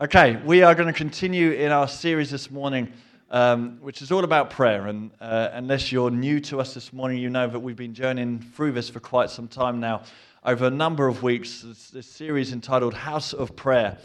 Okay, we are going to continue in our series this morning, um, which is all about prayer. And uh, unless you're new to us this morning, you know that we've been journeying through this for quite some time now, over a number of weeks. It's this series entitled House of Prayer.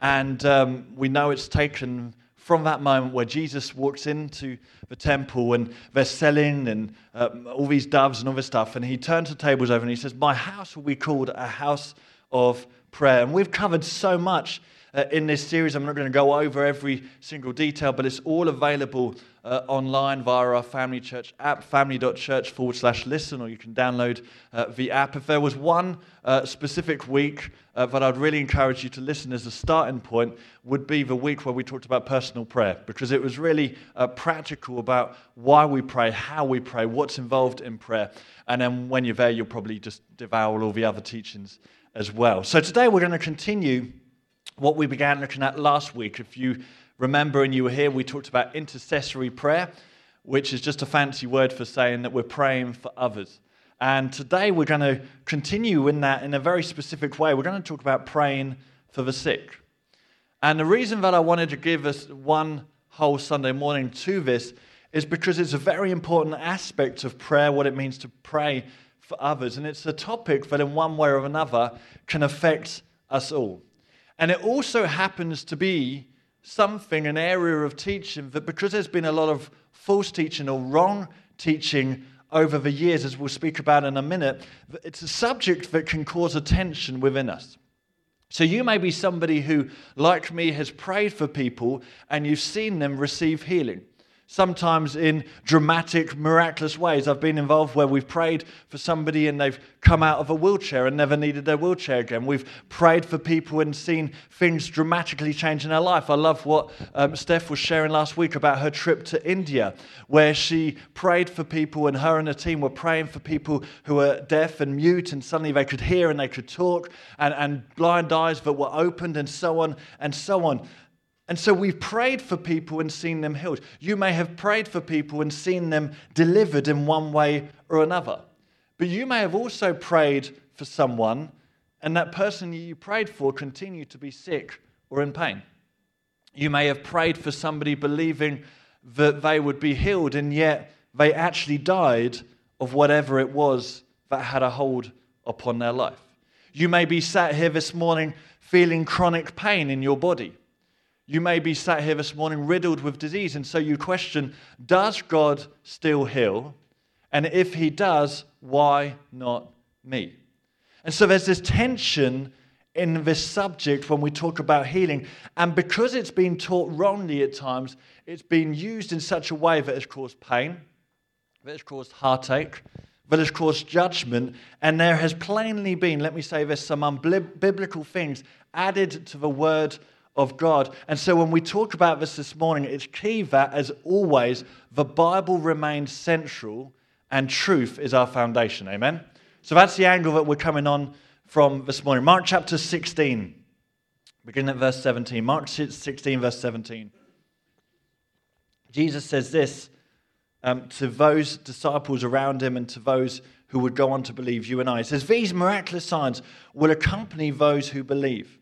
And um, we know it's taken from that moment where Jesus walks into the temple and they're selling and um, all these doves and all this stuff. And he turns the tables over and he says, My house will be called a house of prayer. And we've covered so much uh, in this series. I'm not going to go over every single detail, but it's all available uh, online via our Family Church app, family.church forward slash listen, or you can download uh, the app. If there was one uh, specific week uh, that I'd really encourage you to listen as a starting point, would be the week where we talked about personal prayer, because it was really practical about why we pray, how we pray, what's involved in prayer. And then when you're there, you'll probably just devour all the other teachings as well. So today we're going to continue what we began looking at last week. If you remember and you were here, we talked about intercessory prayer, which is just a fancy word for saying that we're praying for others. And today we're going to continue in that in a very specific way. We're going to talk about praying for the sick. And the reason that I wanted to give us one whole Sunday morning to this is because it's a very important aspect of prayer, what it means to pray for others. And it's a topic that, in one way or another, can affect us all. And it also happens to be something, an area of teaching that because there's been a lot of false teaching or wrong teaching over the years, as we'll speak about in a minute, it's a subject that can cause a tension within us. So you may be somebody who, like me, has prayed for people and you've seen them receive healing sometimes in dramatic, miraculous ways. I've been involved where we've prayed for somebody and they've come out of a wheelchair and never needed their wheelchair again. We've prayed for people and seen things dramatically change in their life. I love what um, Steph was sharing last week about her trip to India, where she prayed for people and her and her team were praying for people who were deaf and mute and suddenly they could hear and they could talk and, and blind eyes that were opened and so on and so on. And so we've prayed for people and seen them healed. You may have prayed for people and seen them delivered in one way or another. But you may have also prayed for someone and that person you prayed for continued to be sick or in pain. You may have prayed for somebody believing that they would be healed and yet they actually died of whatever it was that had a hold upon their life. You may be sat here this morning feeling chronic pain in your body you may be sat here this morning riddled with disease, and so you question Does God still heal? And if He does, why not me? And so there's this tension in this subject when we talk about healing. And because it's been taught wrongly at times, it's been used in such a way that has caused pain, that has caused heartache, that has caused judgment. And there has plainly been, let me say this, some unbiblical things added to the word of God. And so when we talk about this this morning, it's key that, as always, the Bible remains central and truth is our foundation. Amen? So that's the angle that we're coming on from this morning. Mark chapter 16, beginning at verse 17. Mark 16, verse 17. Jesus says this um, to those disciples around him and to those who would go on to believe, you and I. He says, These miraculous signs will accompany those who believe.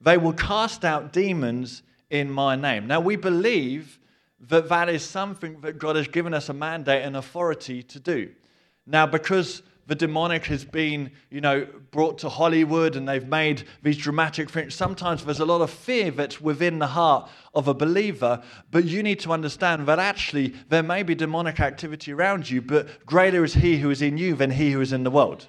They will cast out demons in my name. Now, we believe that that is something that God has given us a mandate and authority to do. Now, because the demonic has been, you know, brought to Hollywood and they've made these dramatic things. Sometimes there's a lot of fear that's within the heart of a believer, but you need to understand that actually there may be demonic activity around you, but greater is he who is in you than he who is in the world.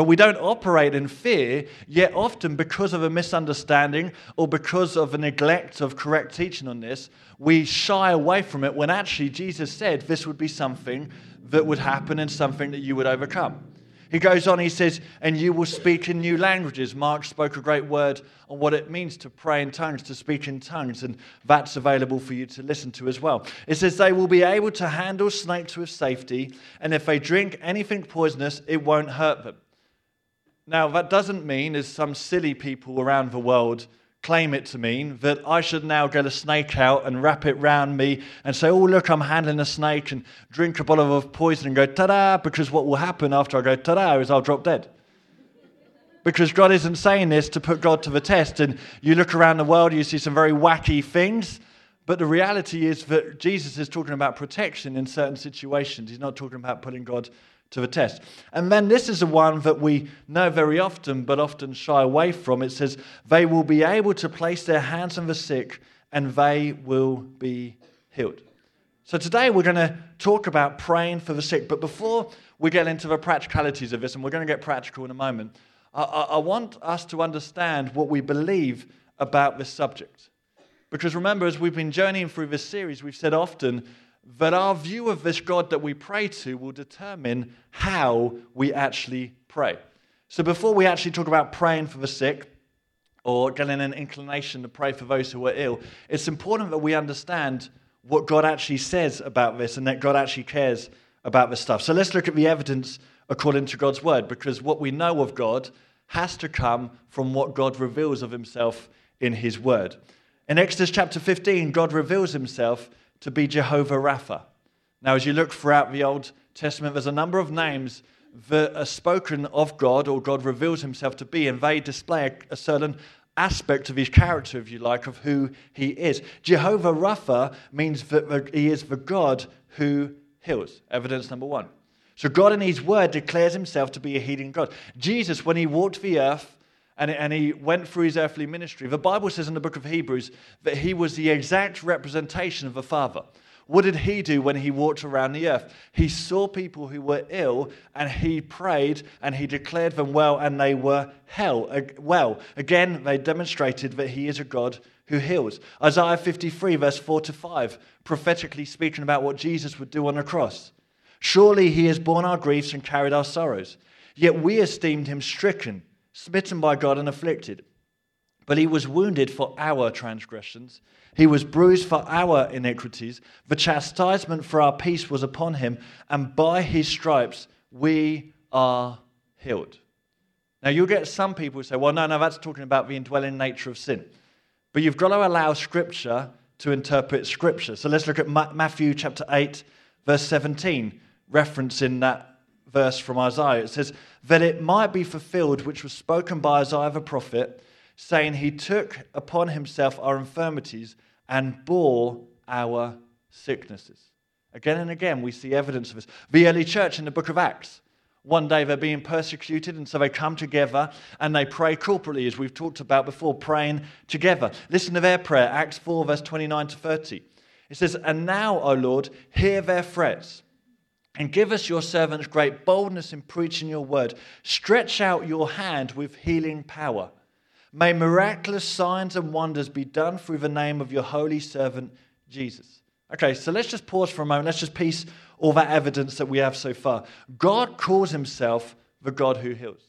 But we don't operate in fear, yet often because of a misunderstanding or because of a neglect of correct teaching on this, we shy away from it when actually Jesus said this would be something that would happen and something that you would overcome. He goes on, he says, and you will speak in new languages. Mark spoke a great word on what it means to pray in tongues, to speak in tongues, and that's available for you to listen to as well. It says they will be able to handle snakes with safety, and if they drink anything poisonous, it won't hurt them. Now, that doesn't mean, as some silly people around the world claim it to mean, that I should now get a snake out and wrap it round me and say, oh, look, I'm handling a snake and drink a bottle of poison and go, ta da, because what will happen after I go, ta da, is I'll drop dead. because God isn't saying this to put God to the test. And you look around the world, you see some very wacky things. But the reality is that Jesus is talking about protection in certain situations. He's not talking about putting God to the test. And then this is the one that we know very often, but often shy away from. It says, They will be able to place their hands on the sick and they will be healed. So today we're going to talk about praying for the sick. But before we get into the practicalities of this, and we're going to get practical in a moment, I, I want us to understand what we believe about this subject. Because remember, as we've been journeying through this series, we've said often that our view of this God that we pray to will determine how we actually pray. So before we actually talk about praying for the sick or getting an inclination to pray for those who are ill, it's important that we understand what God actually says about this and that God actually cares about this stuff. So let's look at the evidence according to God's word, because what we know of God has to come from what God reveals of himself in his word. In Exodus chapter 15, God reveals himself to be Jehovah Rapha. Now, as you look throughout the Old Testament, there's a number of names that are spoken of God or God reveals himself to be, and they display a, certain aspect of his character, if you like, of who he is. Jehovah Rapha means that he is the God who heals. Evidence number one. So, God in his word declares himself to be a healing God. Jesus, when he walked the earth, and, and he went through his earthly ministry. The Bible says in the book of Hebrews that he was the exact representation of the Father. What did he do when he walked around the earth? He saw people who were ill and he prayed and he declared them well and they were hell, uh, well. Again, they demonstrated that he is a God who heals. Isaiah 53, verse 4 to 5, prophetically speaking about what Jesus would do on the cross. Surely he has borne our griefs and carried our sorrows. Yet we esteemed him stricken smitten by God and afflicted. But he was wounded for our transgressions, he was bruised for our iniquities. The chastisement for our peace was upon him, and by his stripes we are healed. Now, you'll get some people who say, well, no, no, that's talking about the indwelling nature of sin. But you've got to allow Scripture to interpret Scripture. So let's look at Matthew chapter 8, verse 17, referencing that verse from Isaiah. It says, That it might be fulfilled, which was spoken by Isaiah the prophet, saying, He took upon himself our infirmities and bore our sicknesses. Again and again, we see evidence of this. The early church in the book of Acts. One day they're being persecuted, and so they come together and they pray corporately, as we've talked about before, praying together. Listen to their prayer, Acts 4, verse 29 to 30. It says, And now, O Lord, hear their threats and give us, your servants, great boldness in preaching your word. Stretch out your hand with healing power. May miraculous signs and wonders be done through the name of your holy servant, Jesus. Okay, so let's just pause for a moment. Let's just piece all that evidence that we have so far. God calls himself the God who heals.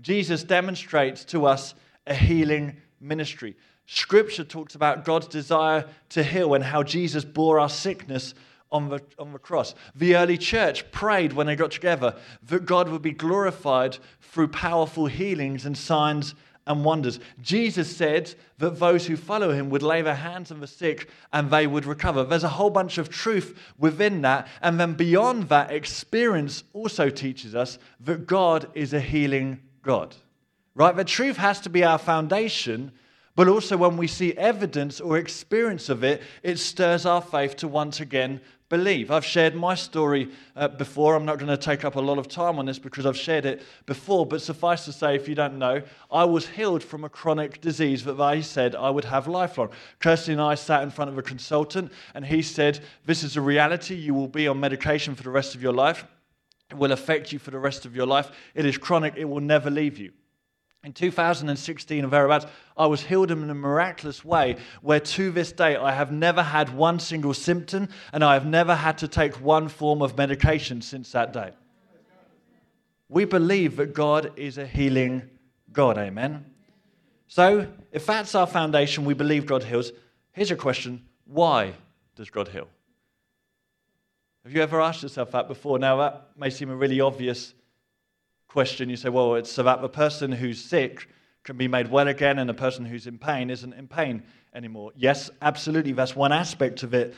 Jesus demonstrates to us a healing ministry. Scripture talks about God's desire to heal and how Jesus bore our sickness on the, on the cross. The early church prayed when they got together that God would be glorified through powerful healings and signs and wonders. Jesus said that those who follow him would lay their hands on the sick and they would recover. There's a whole bunch of truth within that. And then beyond that, experience also teaches us that God is a healing God. Right? The truth has to be our foundation but also, when we see evidence or experience of it, it stirs our faith to once again believe. I've shared my story uh, before. I'm not going to take up a lot of time on this because I've shared it before. But suffice to say, if you don't know, I was healed from a chronic disease that they said I would have lifelong. Kirsty and I sat in front of a consultant, and he said, This is a reality. You will be on medication for the rest of your life. It will affect you for the rest of your life. It is chronic, it will never leave you. In 2016 or thereabouts, I was healed in a miraculous way where to this day I have never had one single symptom and I have never had to take one form of medication since that day. We believe that God is a healing God, amen? So, if that's our foundation, we believe God heals. Here's a question why does God heal? Have you ever asked yourself that before? Now, that may seem a really obvious question, you say, well, it's that the person who's sick can be made well again and the person who's in pain isn't in pain anymore. Yes, absolutely, that's one aspect of it,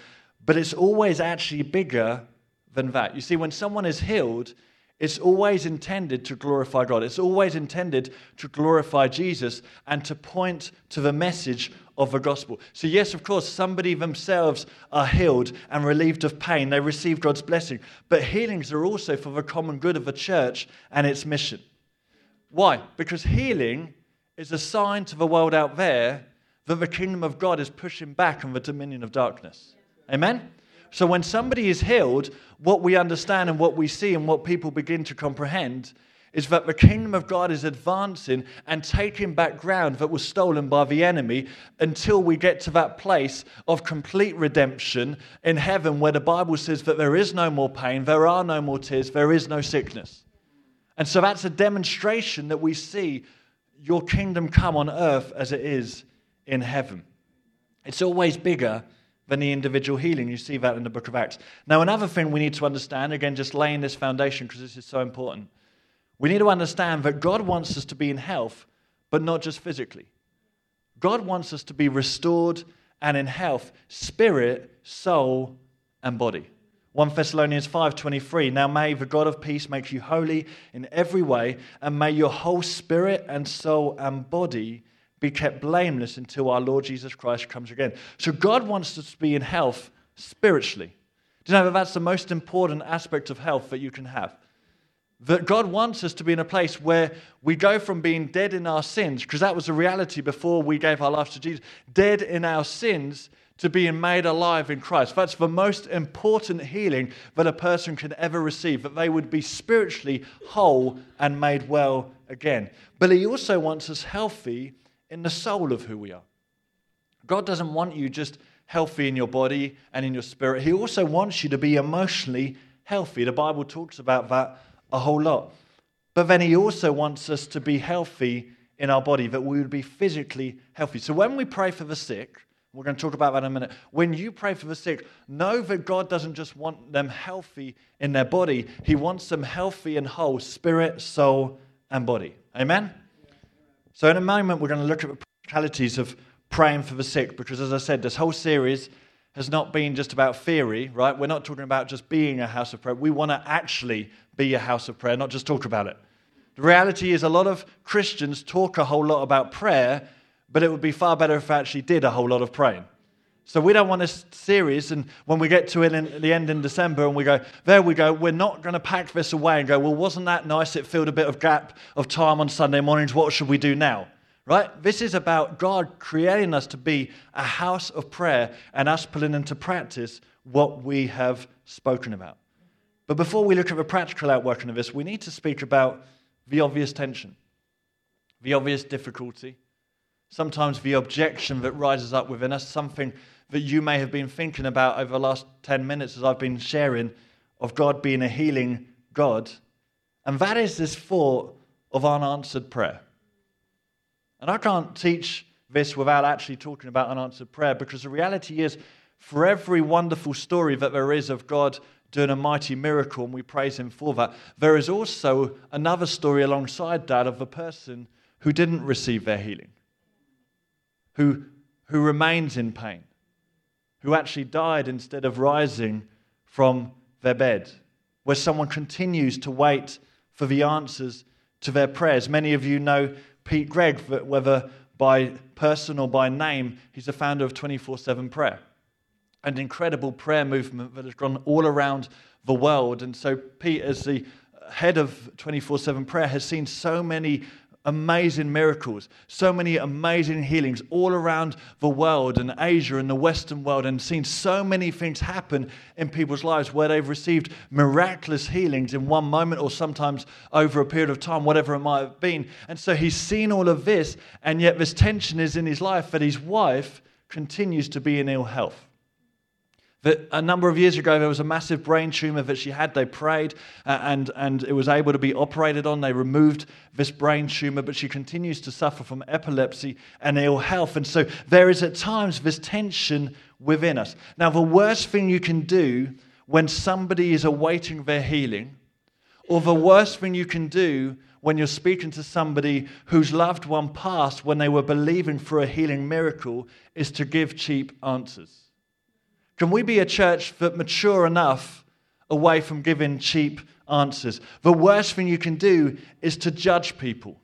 but it's always actually bigger than that. You see, when someone is healed, It's always intended to glorify God. It's always intended to glorify Jesus and to point to the message of the gospel. So, yes, of course, somebody themselves are healed and relieved of pain. They receive God's blessing. But healings are also for the common good of the church and its mission. Why? Because healing is a sign to the world out there that the kingdom of God is pushing back on the dominion of darkness. Amen? So when somebody is healed, what we understand and what we see and what people begin to comprehend is that the kingdom of God is advancing and taking back ground that was stolen by the enemy until we get to that place of complete redemption in heaven where the Bible says that there is no more pain, there are no more tears, there is no sickness. And so that's a demonstration that we see your kingdom come on earth as it is in heaven. It's always bigger than the individual healing. You see that in the book of Acts. Now, another thing we need to understand, again, just laying this foundation because this is so important, we need to understand that God wants us to be in health, but not just physically. God wants us to be restored and in health, spirit, soul, and body. 1 Thessalonians 5:23 Now may the God of peace make you holy in every way and may your whole spirit and soul and body be kept blameless until our Lord Jesus Christ comes again. So God wants us to be in health spiritually. Do you know that that's the most important aspect of health that you can have? That God wants us to be in a place where we go from being dead in our sins, because that was a reality before we gave our lives to Jesus, dead in our sins to being made alive in Christ. That's the most important healing that a person can ever receive, that they would be spiritually whole and made well again. But He also wants us healthy in the soul of who we are. God doesn't want you just healthy in your body and in your spirit, He also wants you to be emotionally healthy. The Bible talks about that a whole lot. But then He also wants us to be healthy in our body, that we would be physically healthy. So when we pray for the sick, we're going to talk about that in a minute. When you pray for the sick, know that God doesn't just want them healthy in their body, He wants them healthy and whole, spirit, soul, and body. Amen? So, in a moment, we're going to look at the practicalities of praying for the sick because, as I said, this whole series has not been just about theory, right? We're not talking about just being a house of prayer. We want to actually be a house of prayer, not just talk about it. The reality is, a lot of Christians talk a whole lot about prayer, but it would be far better if I actually did a whole lot of praying. So we don't want a series, and when we get to it in the end in December, and we go, there we go, we're not going to pack this away and go, well, wasn't that nice? It filled a bit of gap of time on Sunday mornings. What should we do now? Right? This is about God creating us to be a house of prayer and us putting into practice what we have spoken about. But before we look at the practical outworking of this, we need to speak about the obvious tension, the obvious difficulty, sometimes the objection that rises up within us, something that you may have been thinking about over the last 10 minutes as I've been sharing of God being a healing God. And that is this thought of unanswered prayer. And I can't teach this without actually talking about unanswered prayer because the reality is, for every wonderful story that there is of God doing a mighty miracle, and we praise Him for that, there is also another story alongside that of a person who didn't receive their healing, who, who remains in pain, who actually died instead of rising from their bed, where someone continues to wait for the answers to their prayers. Many of you know Pete Greig, whether by person or by name, he's the founder of 24 7 prayer, an incredible prayer movement that has gone all around the world. And so, Pete, as the head of 24 7 prayer, has seen so many amazing miracles, so many amazing healings all around the world and Asia and the Western world, and seen so many things happen in people's lives where they've received miraculous healings in one moment or sometimes over a period of time, whatever it might have been. And so he's seen all of this, and yet this tension is in his life that his wife continues to be in ill health that a number of years ago there was a massive brain tumor that she had. They prayed uh, and, and it was able to be operated on. They removed this brain tumor, but she continues to suffer from epilepsy and ill health. And so there is at times this tension within us. Now, the worst thing you can do when somebody is awaiting their healing, or the worst thing you can do when you're speaking to somebody whose loved one passed when they were believing for a healing miracle, is to give cheap answers. Can we be a church that mature enough away from giving cheap answers. The worst thing you can do is to judge people.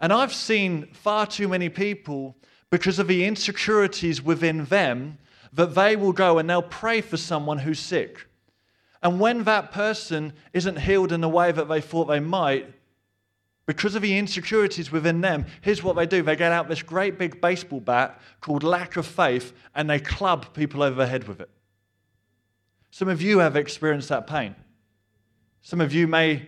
And I've seen far too many people, because of the insecurities within them, that they will go and they'll pray for someone who's sick. And when that person isn't healed in the way that they thought they might, because of the insecurities within them, here's what they do they get out this great big baseball bat called lack of faith and they club people over the head with it. Some of you have experienced that pain. Some of you may,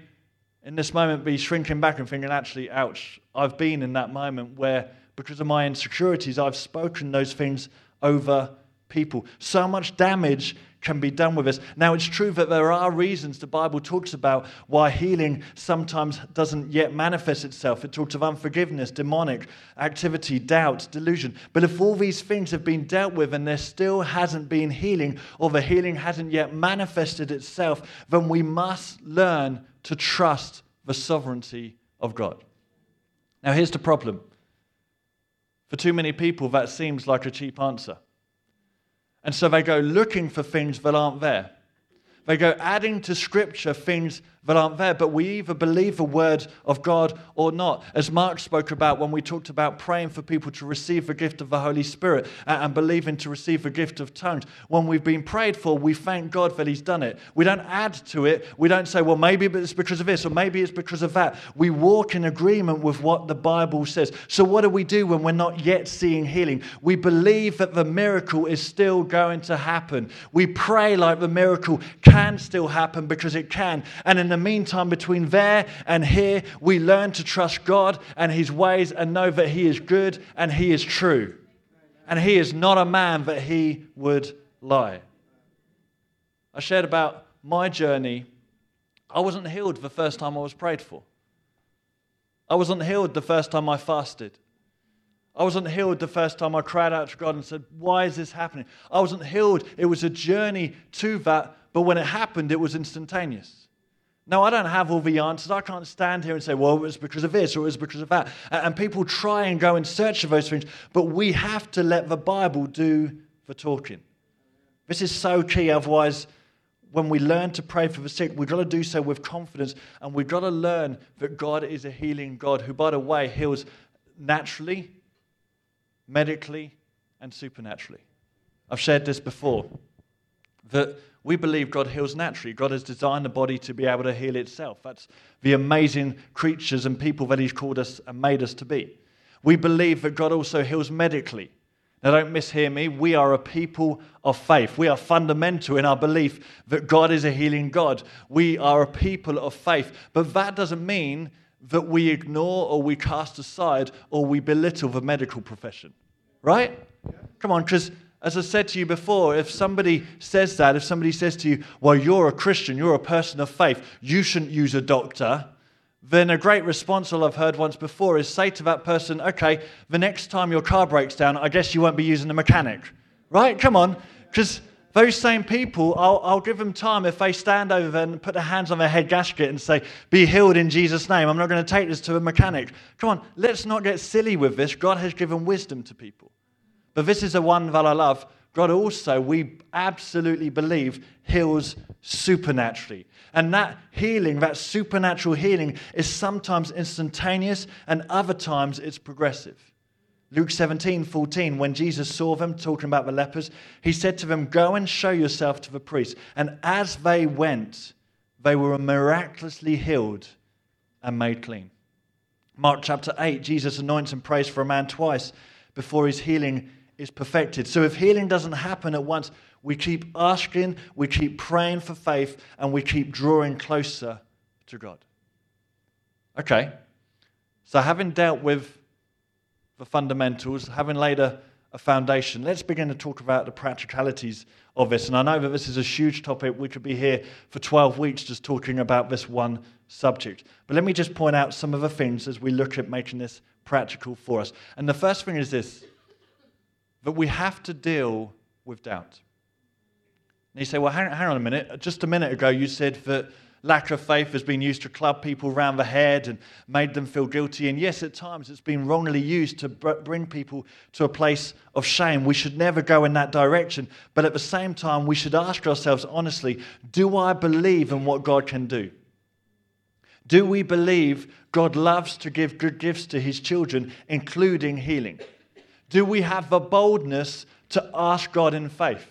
in this moment, be shrinking back and thinking, actually, ouch, I've been in that moment where, because of my insecurities, I've spoken those things over people. So much damage can be done with us. Now, it's true that there are reasons the Bible talks about why healing sometimes doesn't yet manifest itself. It talks of unforgiveness, demonic activity, doubt, delusion. But if all these things have been dealt with and there still hasn't been healing, or the healing hasn't yet manifested itself, then we must learn to trust the sovereignty of God. Now, here's the problem. For too many people, that seems like a cheap answer. And so they go looking for things that aren't there. They go adding to Scripture things that aren't there, but we either believe the word of God or not. As Mark spoke about when we talked about praying for people to receive the gift of the Holy Spirit and believing to receive the gift of tongues. When we've been prayed for, we thank God that He's done it. We don't add to it. We don't say, well, maybe it's because of this or maybe it's because of that. We walk in agreement with what the Bible says. So, what do we do when we're not yet seeing healing? We believe that the miracle is still going to happen. We pray like the miracle can still happen because it can. And in the meantime, between there and here, we learn to trust God and His ways and know that He is good and He is true. And He is not a man that He would lie. I shared about my journey. I wasn't healed the first time I was prayed for. I wasn't healed the first time I fasted. I wasn't healed the first time I cried out to God and said, Why is this happening? I wasn't healed. It was a journey to that, but when it happened, it was instantaneous. Now, I don't have all the answers. I can't stand here and say, well, it was because of this or it was because of that. And people try and go in search of those things, but we have to let the Bible do the talking. This is so key. Otherwise, when we learn to pray for the sick, we've got to do so with confidence and we've got to learn that God is a healing God who, by the way, heals naturally, medically, and supernaturally. I've shared this before that we believe God heals naturally. God has designed the body to be able to heal itself. That's the amazing creatures and people that He's called us and made us to be. We believe that God also heals medically. Now, don't mishear me. We are a people of faith. We are fundamental in our belief that God is a healing God. We are a people of faith. But that doesn't mean that we ignore or we cast aside or we belittle the medical profession. Right? Come on, because as I said to you before, if somebody says that, if somebody says to you, well, you're a Christian, you're a person of faith, you shouldn't use a doctor, then a great response I've heard once before is say to that person, okay, the next time your car breaks down, I guess you won't be using a mechanic. Right? Come on. Because those same people, I'll, I'll, give them time if they stand over and put their hands on their head gasket and say, Be healed in Jesus' name. I'm not going to take this to a mechanic. Come on, let's not get silly with this. God has given wisdom to people. But this is the one that I love. God also, we absolutely believe, heals supernaturally. And that healing, that supernatural healing, is sometimes instantaneous and other times it's progressive. Luke 17, 14, when Jesus saw them talking about the lepers, he said to them, Go and show yourself to the priest. And as they went, they were miraculously healed and made clean. Mark chapter 8, Jesus anoints and prays for a man twice before his healing is perfected. So if healing doesn't happen at once, we keep asking, we keep praying for faith, and we keep drawing closer to God. Okay, so having dealt with the fundamentals, having laid a, a foundation, let's begin to talk about the practicalities of this. And I know that this is a huge topic. We could be here for 12 weeks just talking about this one subject. But let me just point out some of the things as we look at making this practical for us. And the first thing is this that we have to deal with doubt. And you say, well, hang, hang, on a minute. Just a minute ago, you said that lack of faith has been used to club people around the head and made them feel guilty. And yes, at times it's been wrongly used to bring people to a place of shame. We should never go in that direction. But at the same time, we should ask ourselves honestly do I believe in what God can do? Do we believe God loves to give good gifts to his children, including healing? Do we have the boldness to ask God in faith?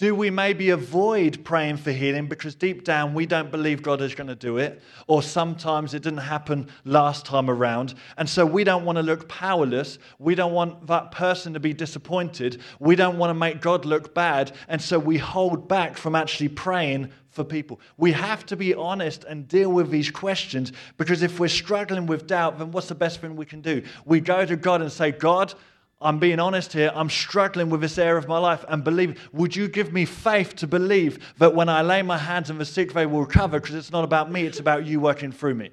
Do we maybe avoid praying for healing because deep down we don't believe God is going to do it? Or sometimes it didn't happen last time around. And so we don't want to look powerless. We don't want that person to be disappointed. We don't want to make God look bad. And so we hold back from actually praying for people. We have to be honest and deal with these questions because if we're struggling with doubt, then what's the best thing we can do? We go to God and say, God, I'm being honest here. I'm struggling with this area of my life and believe. Would you give me faith to believe that when I lay my hands on the sick, they will recover? Because it's not about me, it's about you working through me.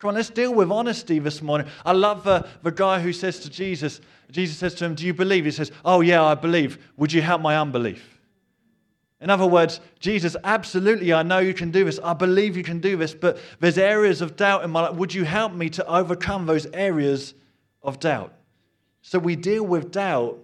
Come on, let's deal with honesty this morning. I love the, the guy who says to Jesus, Jesus says to him, Do you believe? He says, Oh, yeah, I believe. Would you help my unbelief? In other words, Jesus, absolutely, I know you can do this. I believe you can do this, but there's areas of doubt in my life. Would you help me to overcome those areas of doubt? So we deal with doubt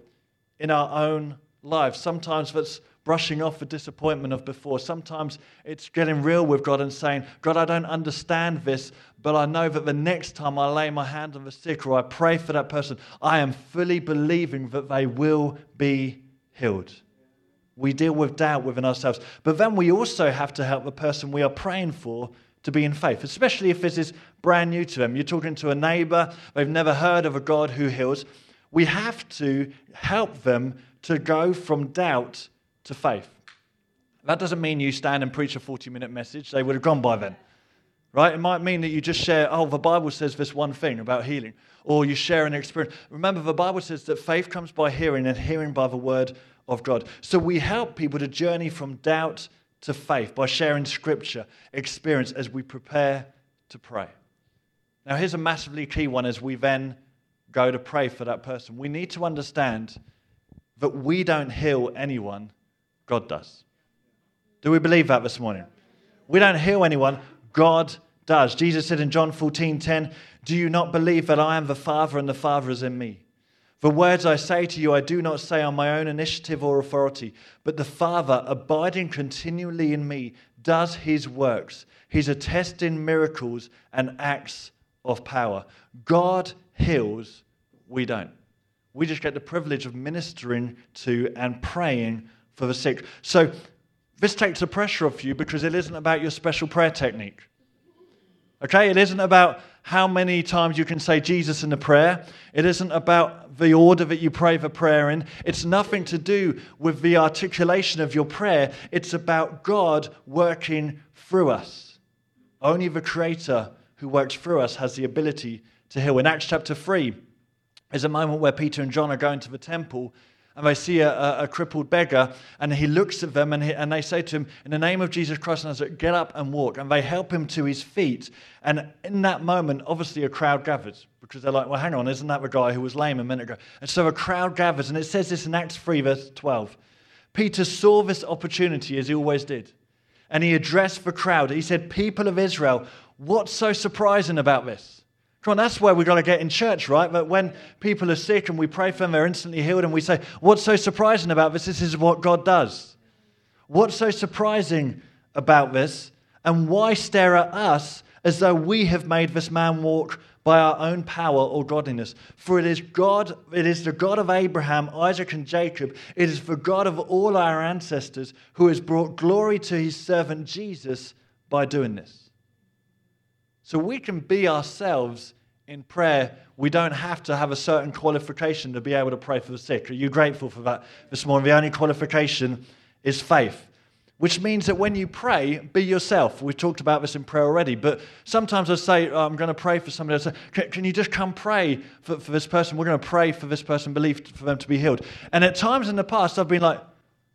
in our own lives. Sometimes that's brushing off the disappointment of before. Sometimes it's getting real with God and saying, God, I don't understand this, but I know that the next time I lay my hand on the sick or I pray for that person, I am fully believing that they will be healed. We deal with doubt within ourselves. But then we also have to help the person we are praying for to be in faith, especially if this is brand new to them. You're talking to a neighbor, they've never heard of a God who heals we have to help them to go from doubt to faith. That doesn't mean you stand and preach a 40 minute message, they would have gone by then. Right? It might mean that you just share, oh, the Bible says this one thing about healing, or you share an experience. Remember, the Bible says that faith comes by hearing, and hearing by the word of God. So we help people to journey from doubt to faith by sharing scripture, experience as we prepare to pray. Now, here's a massively key one as we then go to pray for that person. We need to understand that we don't heal anyone, God does. Do we believe that this morning? We don't heal anyone, God does. Jesus said in John 14 10, Do you not believe that I am the Father and the Father is in me? The words I say to you, I do not say on my own initiative or authority, but the Father, abiding continually in me, does his works. He's attesting miracles and acts of power. God heals, we don't. We just get the privilege of ministering to and praying for the sick. So this takes the pressure off you because it isn't about your special prayer technique. Okay? It isn't about how many times you can say Jesus in the prayer. It isn't about the order that you pray the prayer in. It's nothing to do with the articulation of your prayer. It's about God working through us. Only the Creator who works through us has the ability to heal. In Acts chapter 3, there's a moment where Peter and John are going to the temple and they see a, a, a crippled beggar and he looks at them and, he, and they say to him, In the name of Jesus Christ, Nazareth, get up and walk. And they help him to his feet. And in that moment, obviously, a crowd gathers because they're like, Well, hang on, isn't that the guy who was lame a minute ago? And so a crowd gathers. And it says this in Acts 3, verse 12. Peter saw this opportunity as he always did. And he addressed the crowd. He said, People of Israel, what's so surprising about this? Come on, that's where we've got to get in church, right? But when people are sick and we pray for them, they're instantly healed, and we say, What's so surprising about this? This is what God does. What's so surprising about this? And why stare at us as though we have made this man walk by our own power or godliness? For it is God, it is the God of Abraham, Isaac, and Jacob, it is the God of all our ancestors who has brought glory to his servant Jesus by doing this. So we can be ourselves in prayer. We don't have to have a certain qualification to be able to pray for the sick. Are you grateful for that this morning? The only qualification is faith, which means that when you pray, be yourself. We've talked about this in prayer already, but sometimes I say, oh, I'm going to pray for somebody. I say, can, can you just come pray for, for this person? We're going to pray for this person, believe for them to be healed. And at times in the past, I've been like,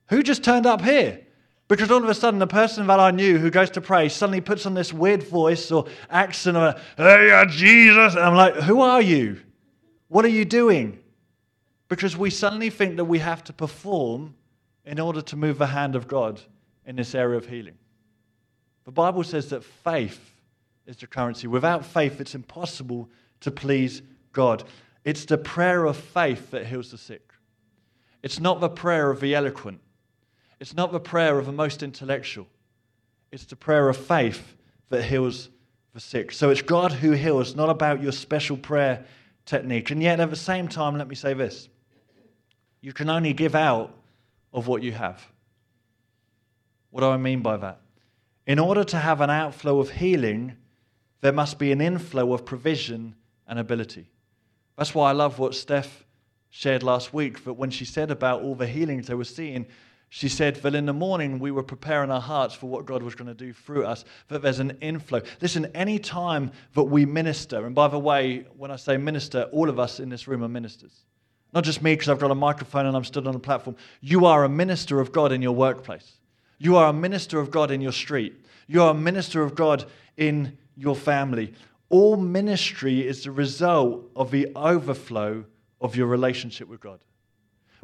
who just turned up here? Because all of a sudden, the person that I knew who goes to pray suddenly puts on this weird voice or accent or, hey, uh, Jesus. And I'm like, who are you? What are you doing? Because we suddenly think that we have to perform in order to move the hand of God in this area of healing. The Bible says that faith is the currency. Without faith, it's impossible to please God. It's the prayer of faith that heals the sick. It's not the prayer of the eloquent. It's not the prayer of the most intellectual, it's the prayer of faith that heals the sick. So it's God who heals, not about your special prayer technique. And yet, at the same time, let me say this you can only give out of what you have. What do I mean by that? In order to have an outflow of healing, there must be an inflow of provision and ability. That's why I love what Steph shared last week, that when she said about all the healings they were seeing, she said that in the morning we were preparing our hearts for what God was going to do through us, that there's an inflow. Listen, any time that we minister, and by the way, when I say minister, all of us in this room are ministers. Not just me because I've got a microphone and I'm stood on a platform. You are a minister of God in your workplace. You are a minister of God in your street. You are a minister of God in your family. All ministry is the result of the overflow of your relationship with God,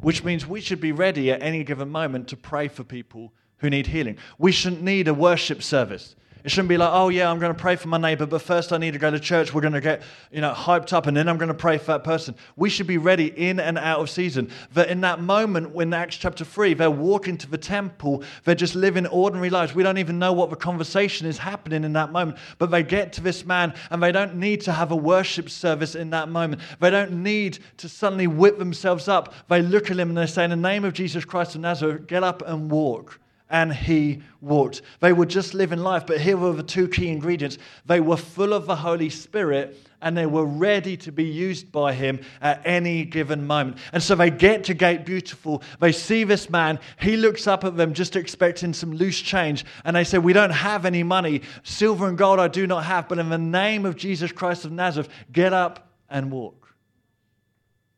which means we should be ready at any given moment to pray for people who need healing. We shouldn't need a worship service. It shouldn't be like, oh yeah, I'm going to pray for my neighbor, but first I need to go to church. We're going to get, you know, hyped up, and then I'm going to pray for that person. We should be ready in and out of season. That in that moment, when Acts chapter three, they're walking to the temple, they're just living ordinary lives. We don't even know what the conversation is happening in that moment, but they get to this man, and they don't need to have a worship service in that moment. They don't need to suddenly whip themselves up. They look at him and they say, in the name of Jesus Christ of Nazareth, get up and walk and he walked. They were just living life, but here were the two key ingredients. They were full of the Holy Spirit and they were ready to be used by him at any given moment. And so they get to Gate Beautiful. They see this man. He looks up at them just expecting some loose change. And they say, We don't have any money. Silver and gold I do not have, but in the name of Jesus Christ of Nazareth, get up and walk.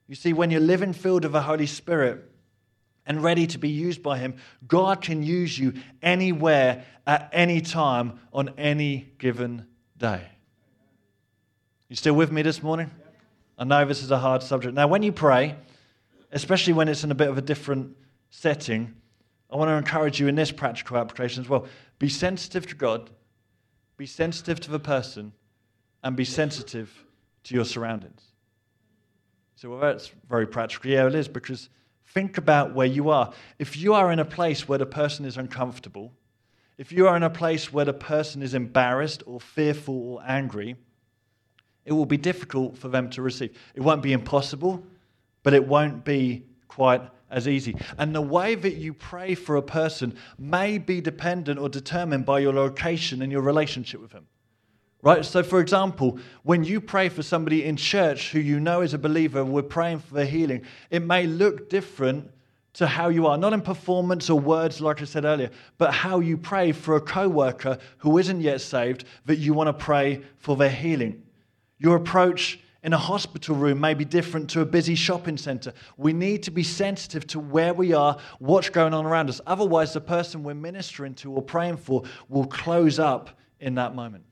You see, when you're living filled of the Holy Spirit, and ready to be used by Him, God can use you anywhere, at any time, on any given day. You still with me this morning? I know this is a hard subject. Now, when you pray, especially when it's in a bit of a different setting, I want to encourage you in this practical application as well. Be sensitive to God, be sensitive to the person, and be sensitive to your surroundings. So, well, that's very practical. Yeah, it is because Think about where you are. If you are in a place where the person is uncomfortable, if you are in a place where the person is embarrassed or fearful or angry, it will be difficult for them to receive. It won't be impossible, but it won't be quite as easy. And the way that you pray for a person may be dependent or determined by your location and your relationship with them. Right? So, for example, when you pray for somebody in church who you know is a believer, we're praying for healing, it may look different to how you are, not in performance or words, like I said earlier, but how you pray for a coworker who isn't yet saved that you want to pray for their healing. Your approach in a hospital room may be different to a busy shopping center. We need to be sensitive to where we are, what's going on around us. Otherwise, the person we're ministering to or praying for will close up in that moment.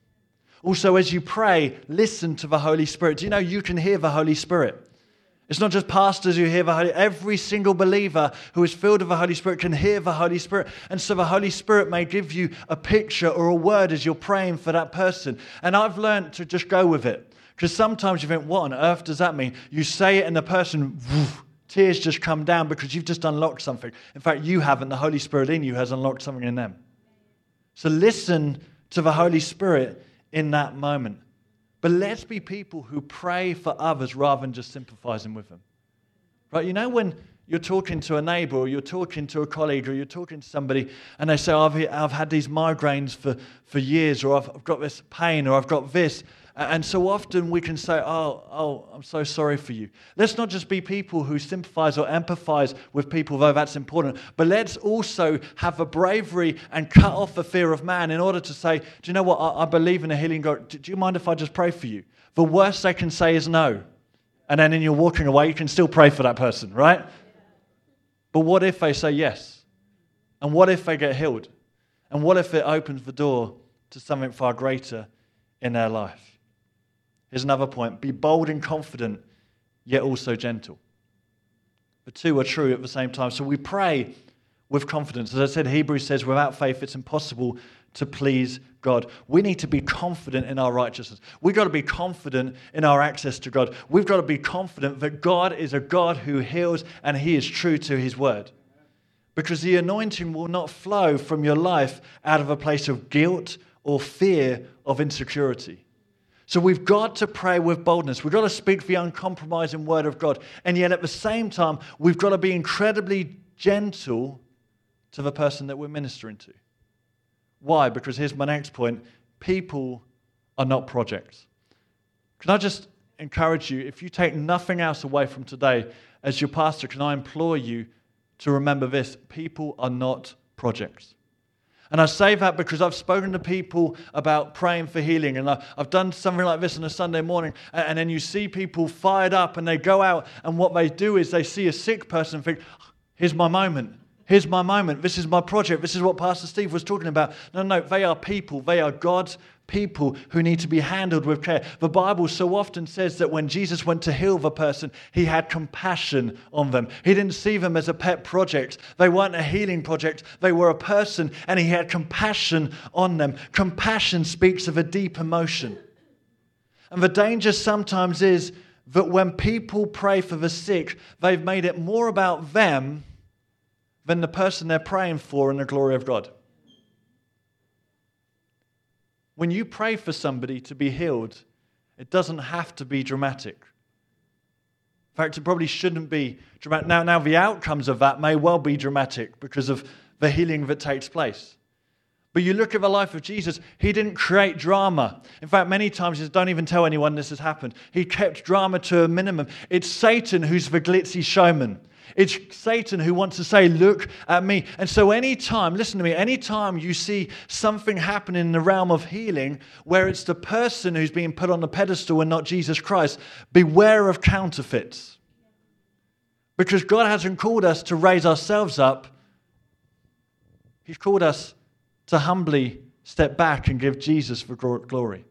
Also, as you pray, listen to the Holy Spirit. Do you know you can hear the Holy Spirit? It's not just pastors who hear the Holy Every single believer who is filled with the Holy Spirit can hear the Holy Spirit. And so the Holy Spirit may give you a picture or a word as you're praying for that person. And I've learned to just go with it. Because sometimes you think, what on earth does that mean? You say it and the person, woof, tears just come down because you've just unlocked something. In fact, you haven't. The Holy Spirit in you has unlocked something in them. So listen to the Holy Spirit in that moment. But let's be people who pray for others rather than just sympathizing with them. Right? You know, when you're talking to a neighbor or you're talking to a colleague or you're talking to somebody and they say, I've, I've had these migraines for, for years or I've, I've got this pain or I've got this. And so often we can say, oh, oh, I'm so sorry for you. Let's not just be people who sympathize or empathize with people, though that's important, but let's also have the bravery and cut off the fear of man in order to say, do you know what? I, I believe in a healing God. Do you mind if I just pray for you? The worst they can say is no. And then in your walking away, you can still pray for that person, right? But what if they say yes? And what if they get healed? And what if it opens the door to something far greater in their life? Here's another point be bold and confident, yet also gentle. The two are true at the same time. So we pray with confidence. As I said, Hebrews says, without faith, it's impossible to please God. We need to be confident in our righteousness. We've got to be confident in our access to God. We've got to be confident that God is a God who heals and He is true to His word. Because the anointing will not flow from your life out of a place of guilt or fear of insecurity. So we've got to pray with boldness. We've got to speak the uncompromising word of God. And yet at the same time, we've got to be incredibly gentle to the person that we're ministering to. Why? Because here's my next point people are not projects. Can I just encourage you, if you take nothing else away from today, as your pastor, can I implore you to remember this? People are not projects. And I say that because I've spoken to people about praying for healing. And I've done something like this on a Sunday morning. And then you see people fired up and they go out. And what they do is they see a sick person and think, here's my moment. Here's my moment. This is my project. This is what Pastor Steve was talking about. No, no, they are people. They are God's people who need to be handled with care. The Bible so often says that when Jesus went to heal the person, he had compassion on them. He didn't see them as a pet project. They weren't a healing project. They were a person, and he had compassion on them. Compassion speaks of a deep emotion. And the danger sometimes is that when people pray for the sick, they've made it more about them than the person they're praying for in the glory of God. When you pray for somebody to be healed, it doesn't have to be dramatic. In fact, it probably shouldn't be dramatic. Now, now, the outcomes of that may well be dramatic because of the healing that takes place. But you look at the life of Jesus, he didn't create drama. In fact, many times he says, don't even tell anyone this has happened. He kept drama to a minimum. It's Satan who's the glitzy showman. It's Satan who wants to say, Look at me. And so, anytime, listen to me, anytime you see something happen in the realm of healing where it's the person who's being put on the pedestal and not Jesus Christ, beware of counterfeits. Because God hasn't called us to raise ourselves up, He's called us to humbly step back and give Jesus the glory.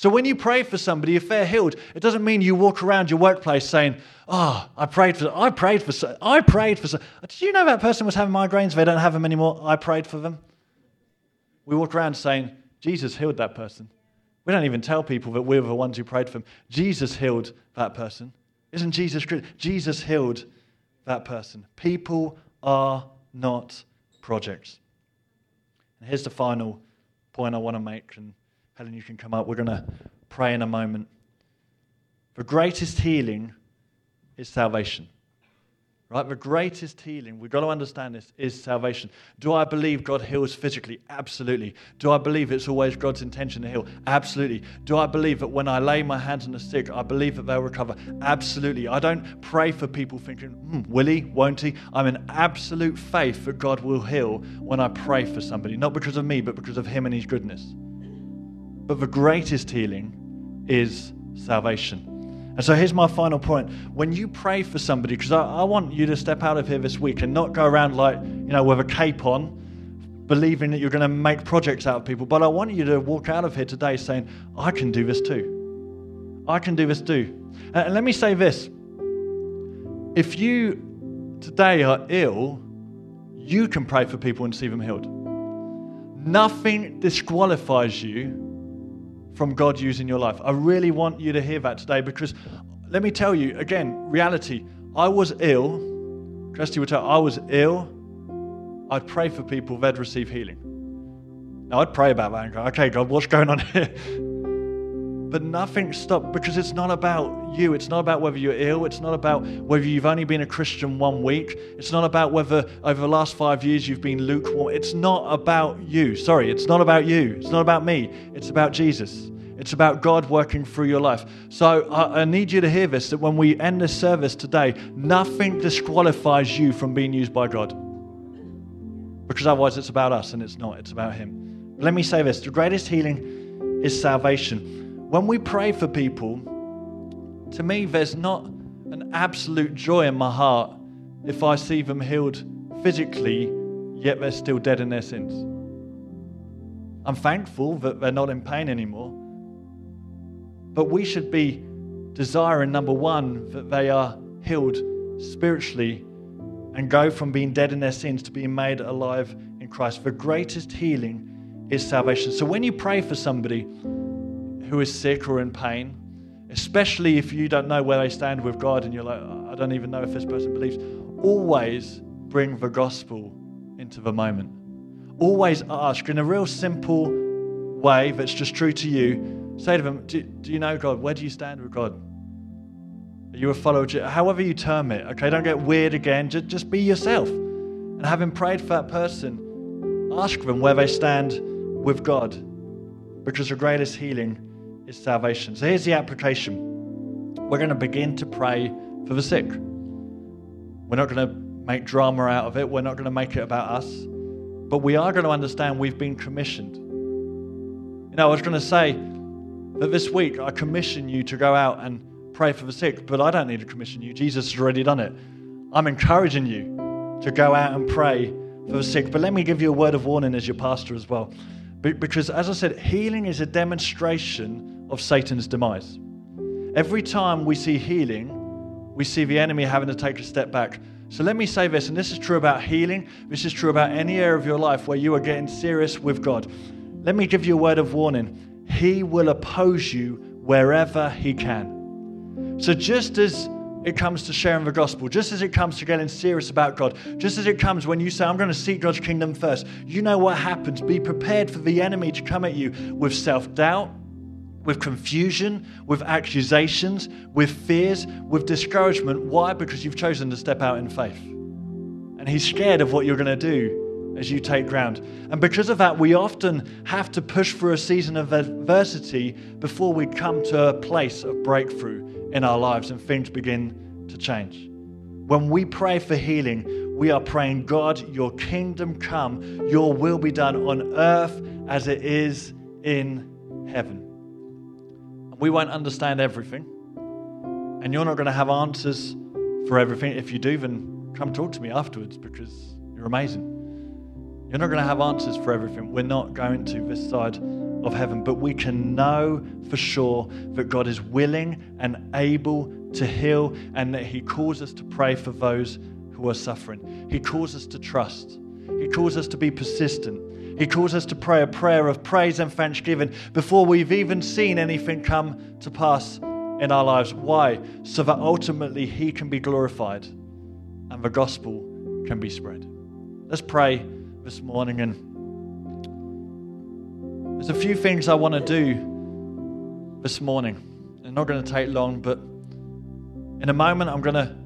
So when you pray for somebody, if they're healed, it doesn't mean you walk around your workplace saying, "Oh, I prayed for, I prayed for, I prayed for." Did you know that person was having migraines? They don't have them anymore. I prayed for them. We walk around saying, "Jesus healed that person." We don't even tell people that we're the ones who prayed for them. Jesus healed that person. Isn't Jesus good? Jesus healed that person. People are not projects. And here's the final point I want to make, and Helen, you can come up. We're going to pray in a moment. The greatest healing is salvation. Right? The greatest healing, we've got to understand this, is salvation. Do I believe God heals physically? Absolutely. Do I believe it's always God's intention to heal? Absolutely. Do I believe that when I lay my hands on the sick, I believe that they'll recover? Absolutely. I don't pray for people thinking, hmm, will he? Won't he? I'm in absolute faith that God will heal when I pray for somebody, not because of me, but because of him and his goodness. But the greatest healing is salvation. And so here's my final point. When you pray for somebody, because I, I, want you to step out of here this week and not go around like, you know, with a cape on, believing that you're going to make projects out of people, but I want you to walk out of here today saying, I can do this too. I can do this too. And let me say this if you today are ill, you can pray for people and see them healed. Nothing disqualifies you from God using your life. I really want you to hear that today because let me tell you again, reality. I was ill. Kirsty would tell I was ill. I'd pray for people, they'd receive healing. Now I'd pray about that and go, okay, God, what's going on here? But nothing stopped because it's not about you. It's not about whether you're ill. It's not about whether you've only been a Christian one week. It's not about whether over the last five years you've been lukewarm. It's not about you. Sorry, it's not about you. It's not about me. It's about Jesus. It's about God working through your life. So I, I need you to hear this that when we end this service today, nothing disqualifies you from being used by God. Because otherwise it's about us and it's not, it's about Him. Let me say this the greatest healing is salvation when we pray for people, to me, there's not an absolute joy in my heart if I see them healed physically, yet they're still dead in their sins. I'm thankful that they're not in pain anymore. But we should be desiring, number one, that they are healed spiritually and go from being dead in their sins to being made alive in Christ. The greatest healing is salvation. So when you pray for somebody, who is sick or in pain, especially if you don't know where they stand with God and you're like, I don't even know if this person believes, always bring the gospel into the moment. Always ask in a real simple way that's just true to you, say to them, do, do you know God? Where do you stand with God? Are you a follower? However you term it, okay? Don't get weird again. Just, just be yourself. And having prayed for that person, ask them where they stand with God. Because the greatest healing is salvation. So here's the application we're going to begin to pray for the sick. We're not going to make drama out of it, we're not going to make it about us, but we are going to understand we've been commissioned. You know, I was going to say that this week I commission you to go out and pray for the sick, but I don't need to commission you. Jesus has already done it. I'm encouraging you to go out and pray for the sick. But let me give you a word of warning as your pastor as well. Because, as I said, healing is a demonstration of Satan's demise. Every time we see healing, we see the enemy having to take a step back. So let me say this, and this is true about healing, this is true about any area of your life where you are getting serious with God. Let me give you a word of warning. He will oppose you wherever he can. So just as it comes to sharing the gospel, just as it comes to getting serious about God, just as it comes when you say, I'm going to seek God's kingdom first, you know what happens. Be prepared for the enemy to come at you with self doubt, with confusion, with accusations, with fears, with discouragement. Why? Because you've chosen to step out in faith. And he's scared of what you're going to do as you take ground. And because of that, we often have to push through a season of adversity before we come to a place of breakthrough in our lives and things begin to change. When we pray for healing, we are praying, God, your kingdom come, your will be done on earth as it is in heaven we won't understand everything. And you're not going to have answers for everything. If you do, then come talk to me afterwards because you're amazing. You're not going to have answers for everything. We're not going to this side of heaven, but we can know for sure that God is willing and able to heal and that He calls us to pray for those who are suffering. He calls us to trust. He calls us to be persistent. He calls us to pray a prayer of praise and thanksgiving before we've even seen anything come to pass in our lives. Why? So that ultimately He can be glorified and the gospel can be spread. Let's pray this morning. And there's a few things I want to do this morning. They're not going to take long, but in a moment, I'm going to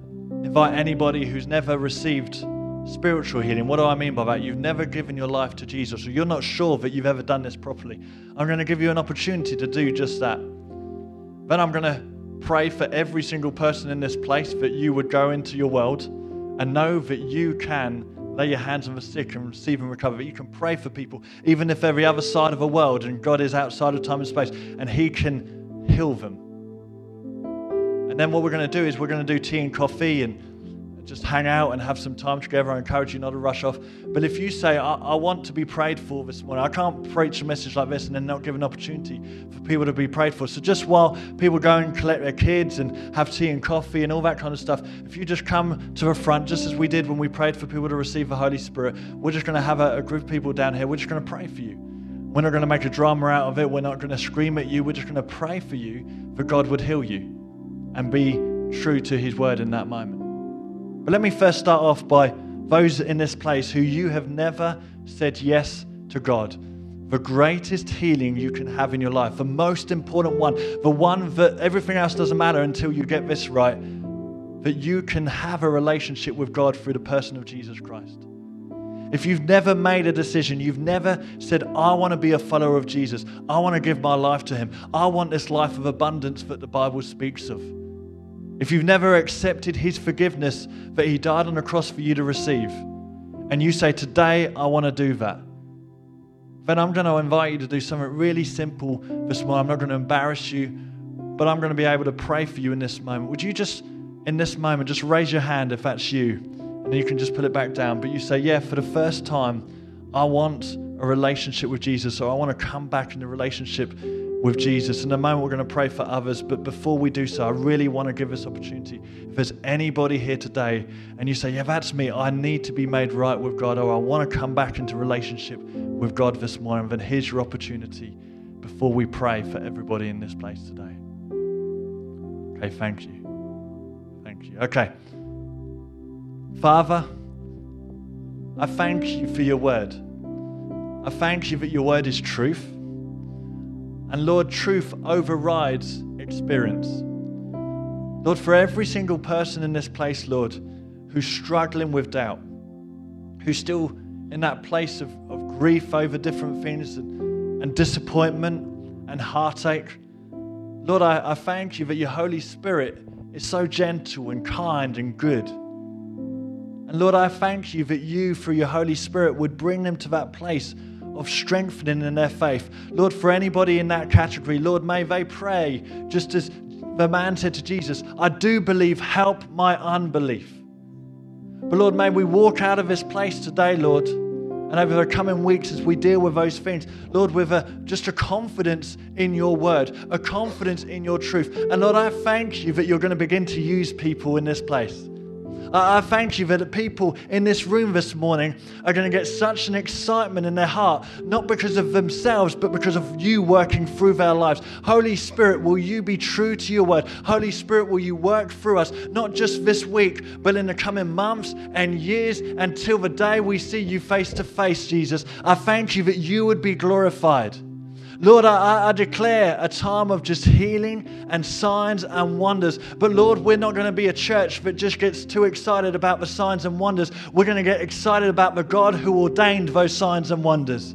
invite anybody who's never received Spiritual healing. What do I mean by that? You've never given your life to Jesus, or you're not sure that you've ever done this properly. I'm going to give you an opportunity to do just that. Then I'm going to pray for every single person in this place that you would go into your world and know that you can lay your hands on the sick and receive and recover. You can pray for people, even if they're the other side of the world and God is outside of time and space, and He can heal them. And then what we're going to do is we're going to do tea and coffee and just hang out and have some time together. I encourage you not to rush off. But if you say, I, I, want to be prayed for this morning, I can't preach a message like this and then not give an opportunity for people to be prayed for. So just while people go and collect their kids and have tea and coffee and all that kind of stuff, if you just come to the front, just as we did when we prayed for people to receive the Holy Spirit, we're just going to have a, a group of people down here. We're just going to pray for you. We're not going to make a drama out of it. We're not going to scream at you. We're just going to pray for you that God would heal you and be true to his word in that moment. But let me first start off by those in this place who you have never said yes to God. The greatest healing you can have in your life, the most important one, the one that everything else doesn't matter until you get this right, that you can have a relationship with God through the person of Jesus Christ. If you've never made a decision, you've never said, I want to be a follower of Jesus, I want to give my life to Him, I want this life of abundance that the Bible speaks of if you've never accepted His forgiveness that He died on the cross for you to receive, and you say, Today I want to do that, then I'm going to invite you to do something really simple this morning. I'm not going to embarrass you, but I'm going to be able to pray for you in this moment. Would you just, in this moment, just raise your hand if that's you? And you can just put it back down. But you say, Yeah, for the first time, I want a relationship with Jesus, or I want to come back in the relationship with Jesus. In a moment, we're going to pray for others. But before we do so, I really want to give this opportunity. If there's anybody here today and you say, Yeah, that's me, I need to be made right with God, or I want to come back into relationship with God this morning, then here's your opportunity before we pray for everybody in this place today. Okay, thank you. Thank you. Okay. Father, I thank you for your word. I thank you that your word is truth. And Lord, truth overrides experience. Lord, for every single person in this place, Lord, who's struggling with doubt, who's still in that place of, of grief over different things and, and disappointment and heartache, Lord, I, I thank you that your Holy Spirit is so gentle and kind and good. And Lord, I thank you that you, through your Holy Spirit, would bring them to that place of strengthening in their faith. Lord, for anybody in that category, Lord, may they pray just as the man said to Jesus, I do believe, help my unbelief. But Lord, may we walk out of this place today, Lord, and over the coming weeks as we deal with those things, Lord, with a, just a confidence in your word, a confidence in your truth. And Lord, I thank you that you're going to begin to use people in this place. I thank you that the people in this room this morning are going to get such an excitement in their heart, not because of themselves, but because of you working through their lives. Holy Spirit, will you be true to your word? Holy Spirit, will you work through us, not just this week, but in the coming months and years until the day we see you face to face, Jesus? I thank you that you would be glorified. Lord, I, I, declare a time of just healing and signs and wonders. But Lord, we're not going to be a church that just gets too excited about the signs and wonders. We're going to get excited about the God who ordained those signs and wonders.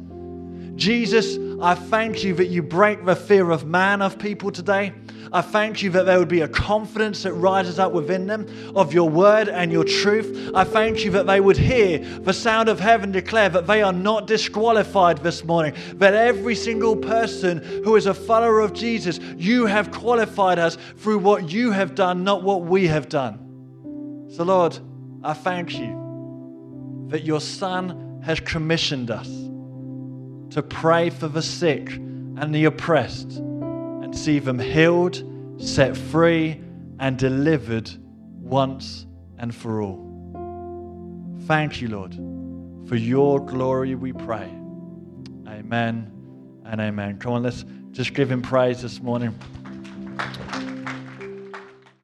Jesus, I thank you that you break the fear of man of people today. I thank you that there would be a confidence that rises up within them of your word and your truth. I thank you that they would hear the sound of heaven declare that they are not disqualified this morning, that every single person who is a follower of Jesus, you have qualified us through what you have done, not what we have done. So, Lord, I thank you that your Son has commissioned us to pray for the sick and the oppressed and see them healed, set free, and delivered once and for all. Thank you, Lord. For your glory we pray. Amen and amen. Come on, let's just give him praise this morning.